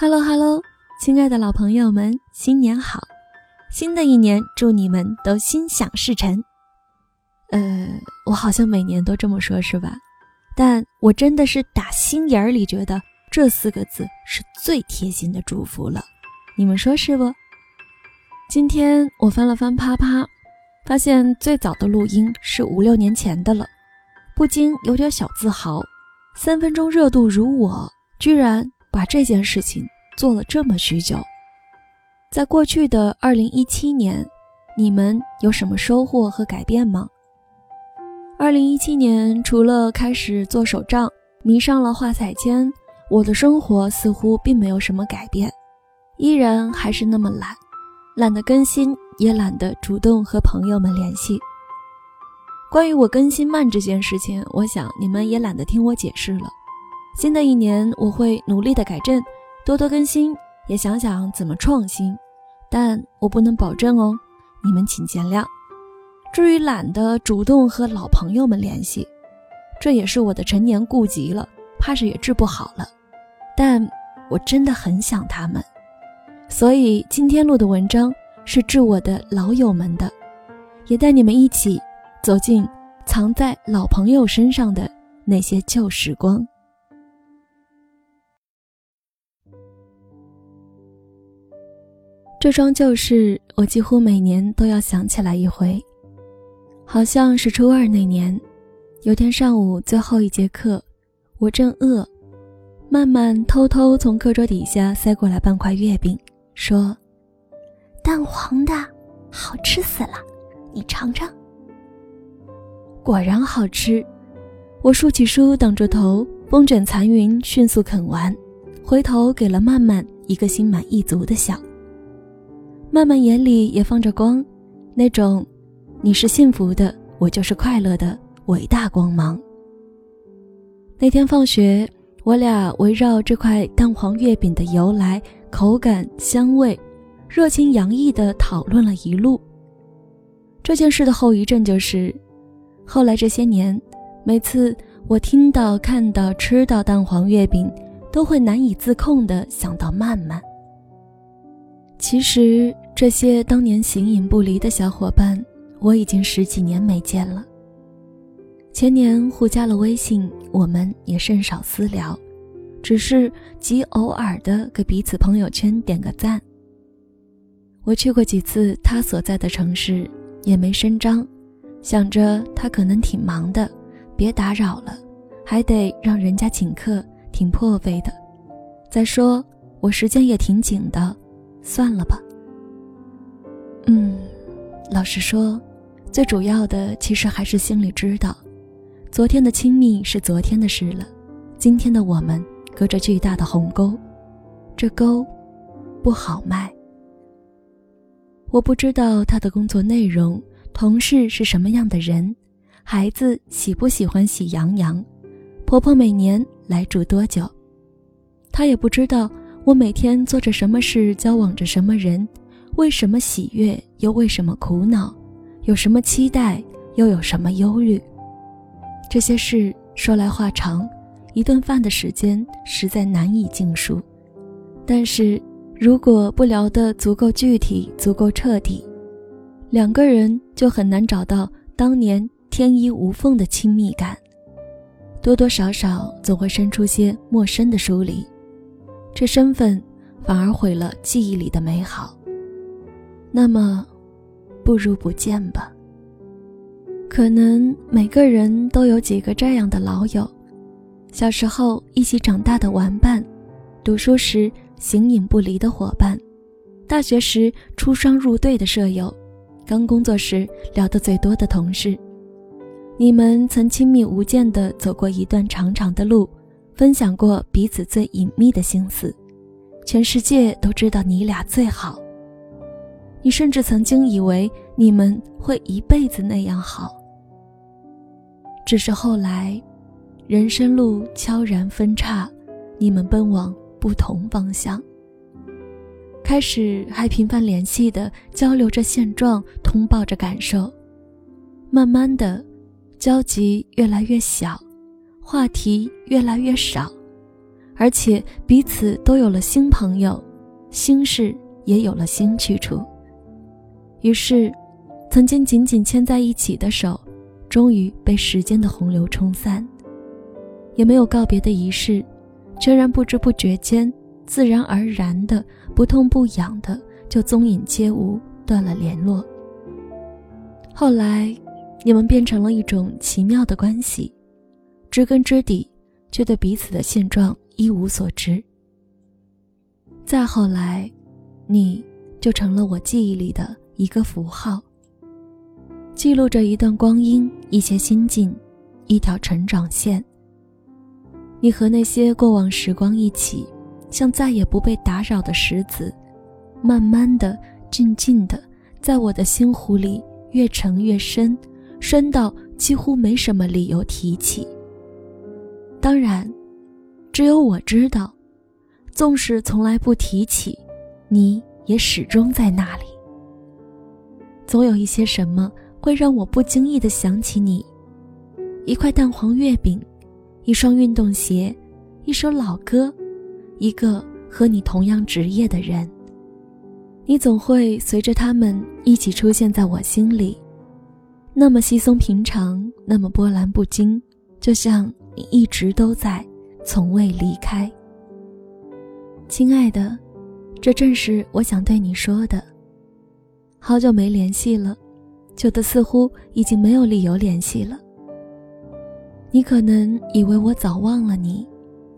Hello Hello，亲爱的老朋友们，新年好！新的一年，祝你们都心想事成。呃，我好像每年都这么说，是吧？但我真的是打心眼里觉得这四个字是最贴心的祝福了。你们说是不？今天我翻了翻啪啪，发现最早的录音是五六年前的了，不禁有点小自豪。三分钟热度如我，居然把这件事情做了这么许久。在过去的二零一七年，你们有什么收获和改变吗？二零一七年，除了开始做手账，迷上了画彩铅，我的生活似乎并没有什么改变，依然还是那么懒，懒得更新，也懒得主动和朋友们联系。关于我更新慢这件事情，我想你们也懒得听我解释了。新的一年，我会努力的改正，多多更新，也想想怎么创新，但我不能保证哦，你们请见谅。至于懒得主动和老朋友们联系，这也是我的陈年痼疾了，怕是也治不好了。但我真的很想他们，所以今天录的文章是致我的老友们的，也带你们一起走进藏在老朋友身上的那些旧时光。这桩旧事，我几乎每年都要想起来一回。好像是初二那年，有天上午最后一节课，我正饿，曼曼偷偷从课桌底下塞过来半块月饼，说：“蛋黄的，好吃死了，你尝尝。”果然好吃，我竖起书挡住头，风卷残云，迅速啃完，回头给了曼曼一个心满意足的笑。曼曼眼里也放着光，那种。你是幸福的，我就是快乐的伟大光芒。那天放学，我俩围绕这块蛋黄月饼的由来、口感、香味，热情洋溢地讨论了一路。这件事的后遗症就是，后来这些年，每次我听到、看到、吃到蛋黄月饼，都会难以自控地想到曼曼。其实，这些当年形影不离的小伙伴。我已经十几年没见了。前年互加了微信，我们也甚少私聊，只是极偶尔的给彼此朋友圈点个赞。我去过几次他所在的城市，也没声张，想着他可能挺忙的，别打扰了，还得让人家请客，挺破费的。再说我时间也挺紧的，算了吧。嗯，老实说。最主要的，其实还是心里知道，昨天的亲密是昨天的事了，今天的我们隔着巨大的鸿沟，这沟不好迈。我不知道他的工作内容，同事是什么样的人，孩子喜不喜欢喜羊羊，婆婆每年来住多久，他也不知道我每天做着什么事，交往着什么人，为什么喜悦，又为什么苦恼。有什么期待，又有什么忧虑？这些事说来话长，一顿饭的时间实在难以尽述。但是，如果不聊得足够具体、足够彻底，两个人就很难找到当年天衣无缝的亲密感，多多少少总会生出些陌生的疏离。这身份反而毁了记忆里的美好。那么。不如不见吧。可能每个人都有几个这样的老友：小时候一起长大的玩伴，读书时形影不离的伙伴，大学时出双入对的舍友，刚工作时聊得最多的同事。你们曾亲密无间地走过一段长长的路，分享过彼此最隐秘的心思，全世界都知道你俩最好。你甚至曾经以为你们会一辈子那样好，只是后来，人生路悄然分岔，你们奔往不同方向。开始还频繁联系的交流着现状，通报着感受，慢慢的，交集越来越小，话题越来越少，而且彼此都有了新朋友，心事也有了新去处。于是，曾经紧紧牵在一起的手，终于被时间的洪流冲散。也没有告别的仪式，全然不知不觉间，自然而然的，不痛不痒的，就踪影皆无，断了联络。后来，你们变成了一种奇妙的关系，知根知底，却对彼此的现状一无所知。再后来，你就成了我记忆里的一个符号，记录着一段光阴，一些心境，一条成长线。你和那些过往时光一起，像再也不被打扰的石子，慢慢的、静静的，在我的心湖里。越沉越深，深到几乎没什么理由提起。当然，只有我知道，纵使从来不提起，你也始终在那里。总有一些什么会让我不经意的想起你：一块蛋黄月饼，一双运动鞋，一首老歌，一个和你同样职业的人。你总会随着他们一起出现在我心里，那么稀松平常，那么波澜不惊，就像你一直都在，从未离开。亲爱的，这正是我想对你说的。好久没联系了，久得似乎已经没有理由联系了。你可能以为我早忘了你，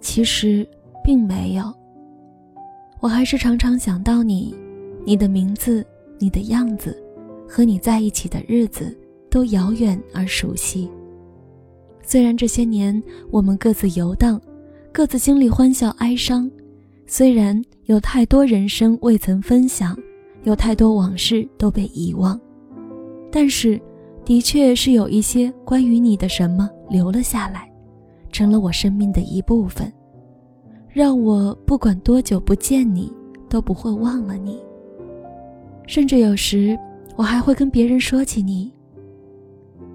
其实并没有。我还是常常想到你。你的名字，你的样子，和你在一起的日子，都遥远而熟悉。虽然这些年我们各自游荡，各自经历欢笑哀伤，虽然有太多人生未曾分享，有太多往事都被遗忘，但是，的确是有一些关于你的什么留了下来，成了我生命的一部分，让我不管多久不见你，都不会忘了你。甚至有时，我还会跟别人说起你。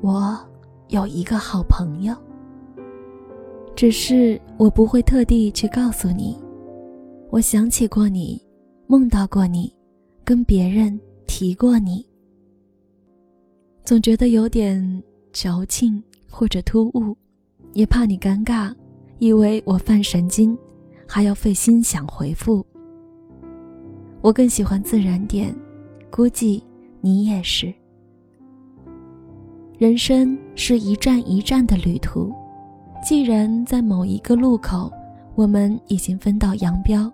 我有一个好朋友，只是我不会特地去告诉你。我想起过你，梦到过你，跟别人提过你。总觉得有点矫情或者突兀，也怕你尴尬，以为我犯神经，还要费心想回复。我更喜欢自然点。估计你也是。人生是一站一站的旅途，既然在某一个路口，我们已经分道扬镳，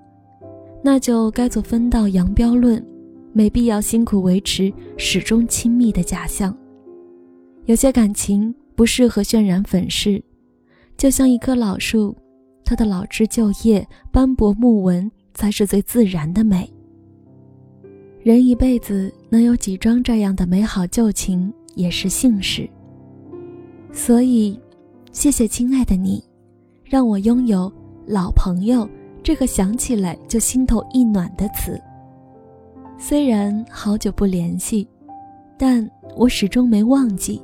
那就该做分道扬镳论，没必要辛苦维持始终亲密的假象。有些感情不适合渲染粉饰，就像一棵老树，它的老枝旧叶、斑驳木纹，才是最自然的美。人一辈子能有几桩这样的美好旧情，也是幸事。所以，谢谢亲爱的你，让我拥有“老朋友”这个想起来就心头一暖的词。虽然好久不联系，但我始终没忘记。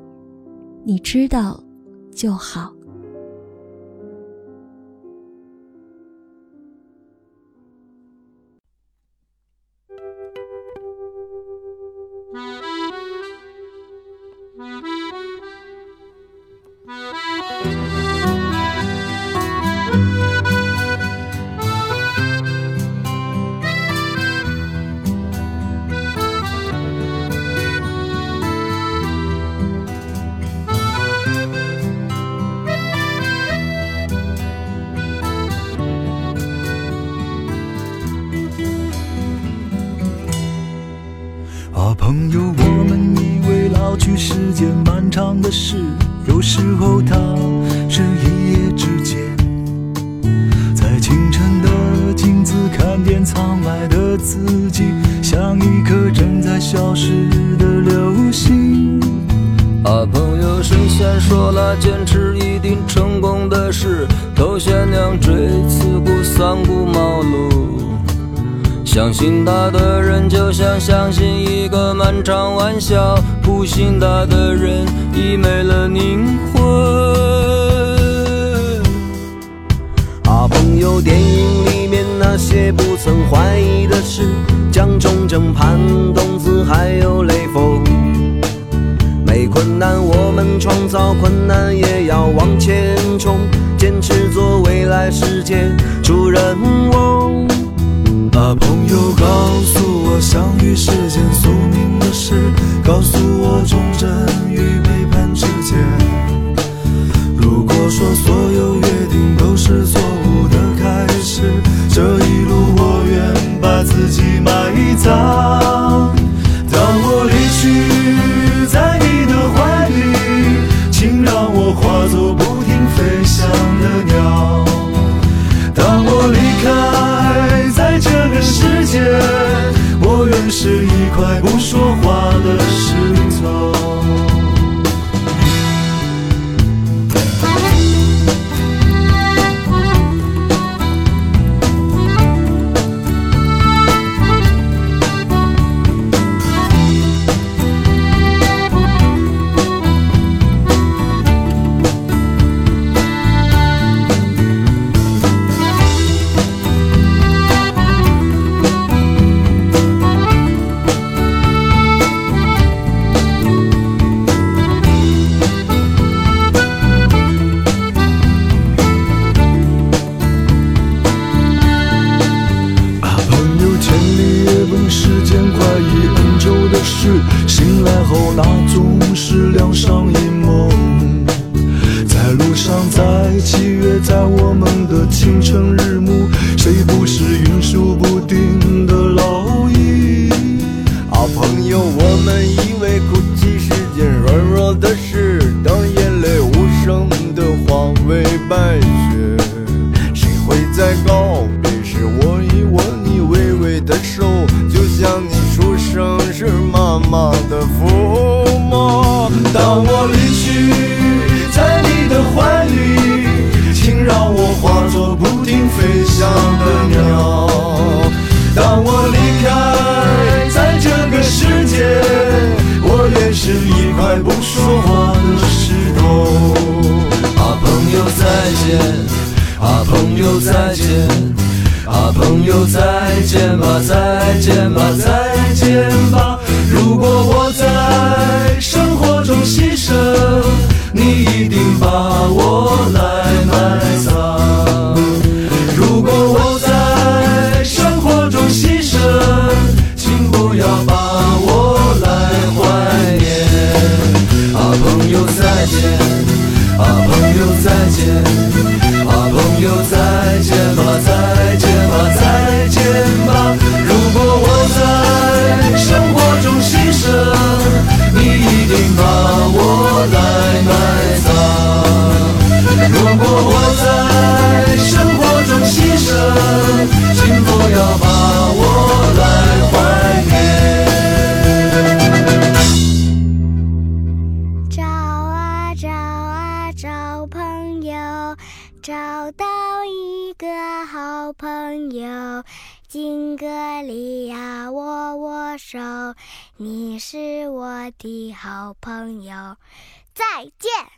你知道，就好。有时候它是一夜之间。在清晨的镜子看见苍白的自己，像一颗正在消失的流星。啊，朋友，神仙说了，坚持一定成功的事，头悬梁锥刺股三顾茅庐。相信他的人，就像相信一个漫长玩笑；不信他的人，已没了灵魂。啊，朋友。电影里面那些不曾怀疑的事，蒋中正、潘冬子还有雷锋。没困难，我们创造困难，也要往前冲，坚持做未来世界主人翁。妈的抚摸？当我离去，在你的怀里，请让我化作不停飞翔的鸟。当我离开，在这个世界，我愿是一块不说话的石头。啊，朋友再见，啊，朋友再见，啊，朋友再见吧，再见吧，再见吧。如果我在生活中牺牲，你一定把我来埋葬。如果我在生活中牺牲，请不要把我你是我的好朋友，再见。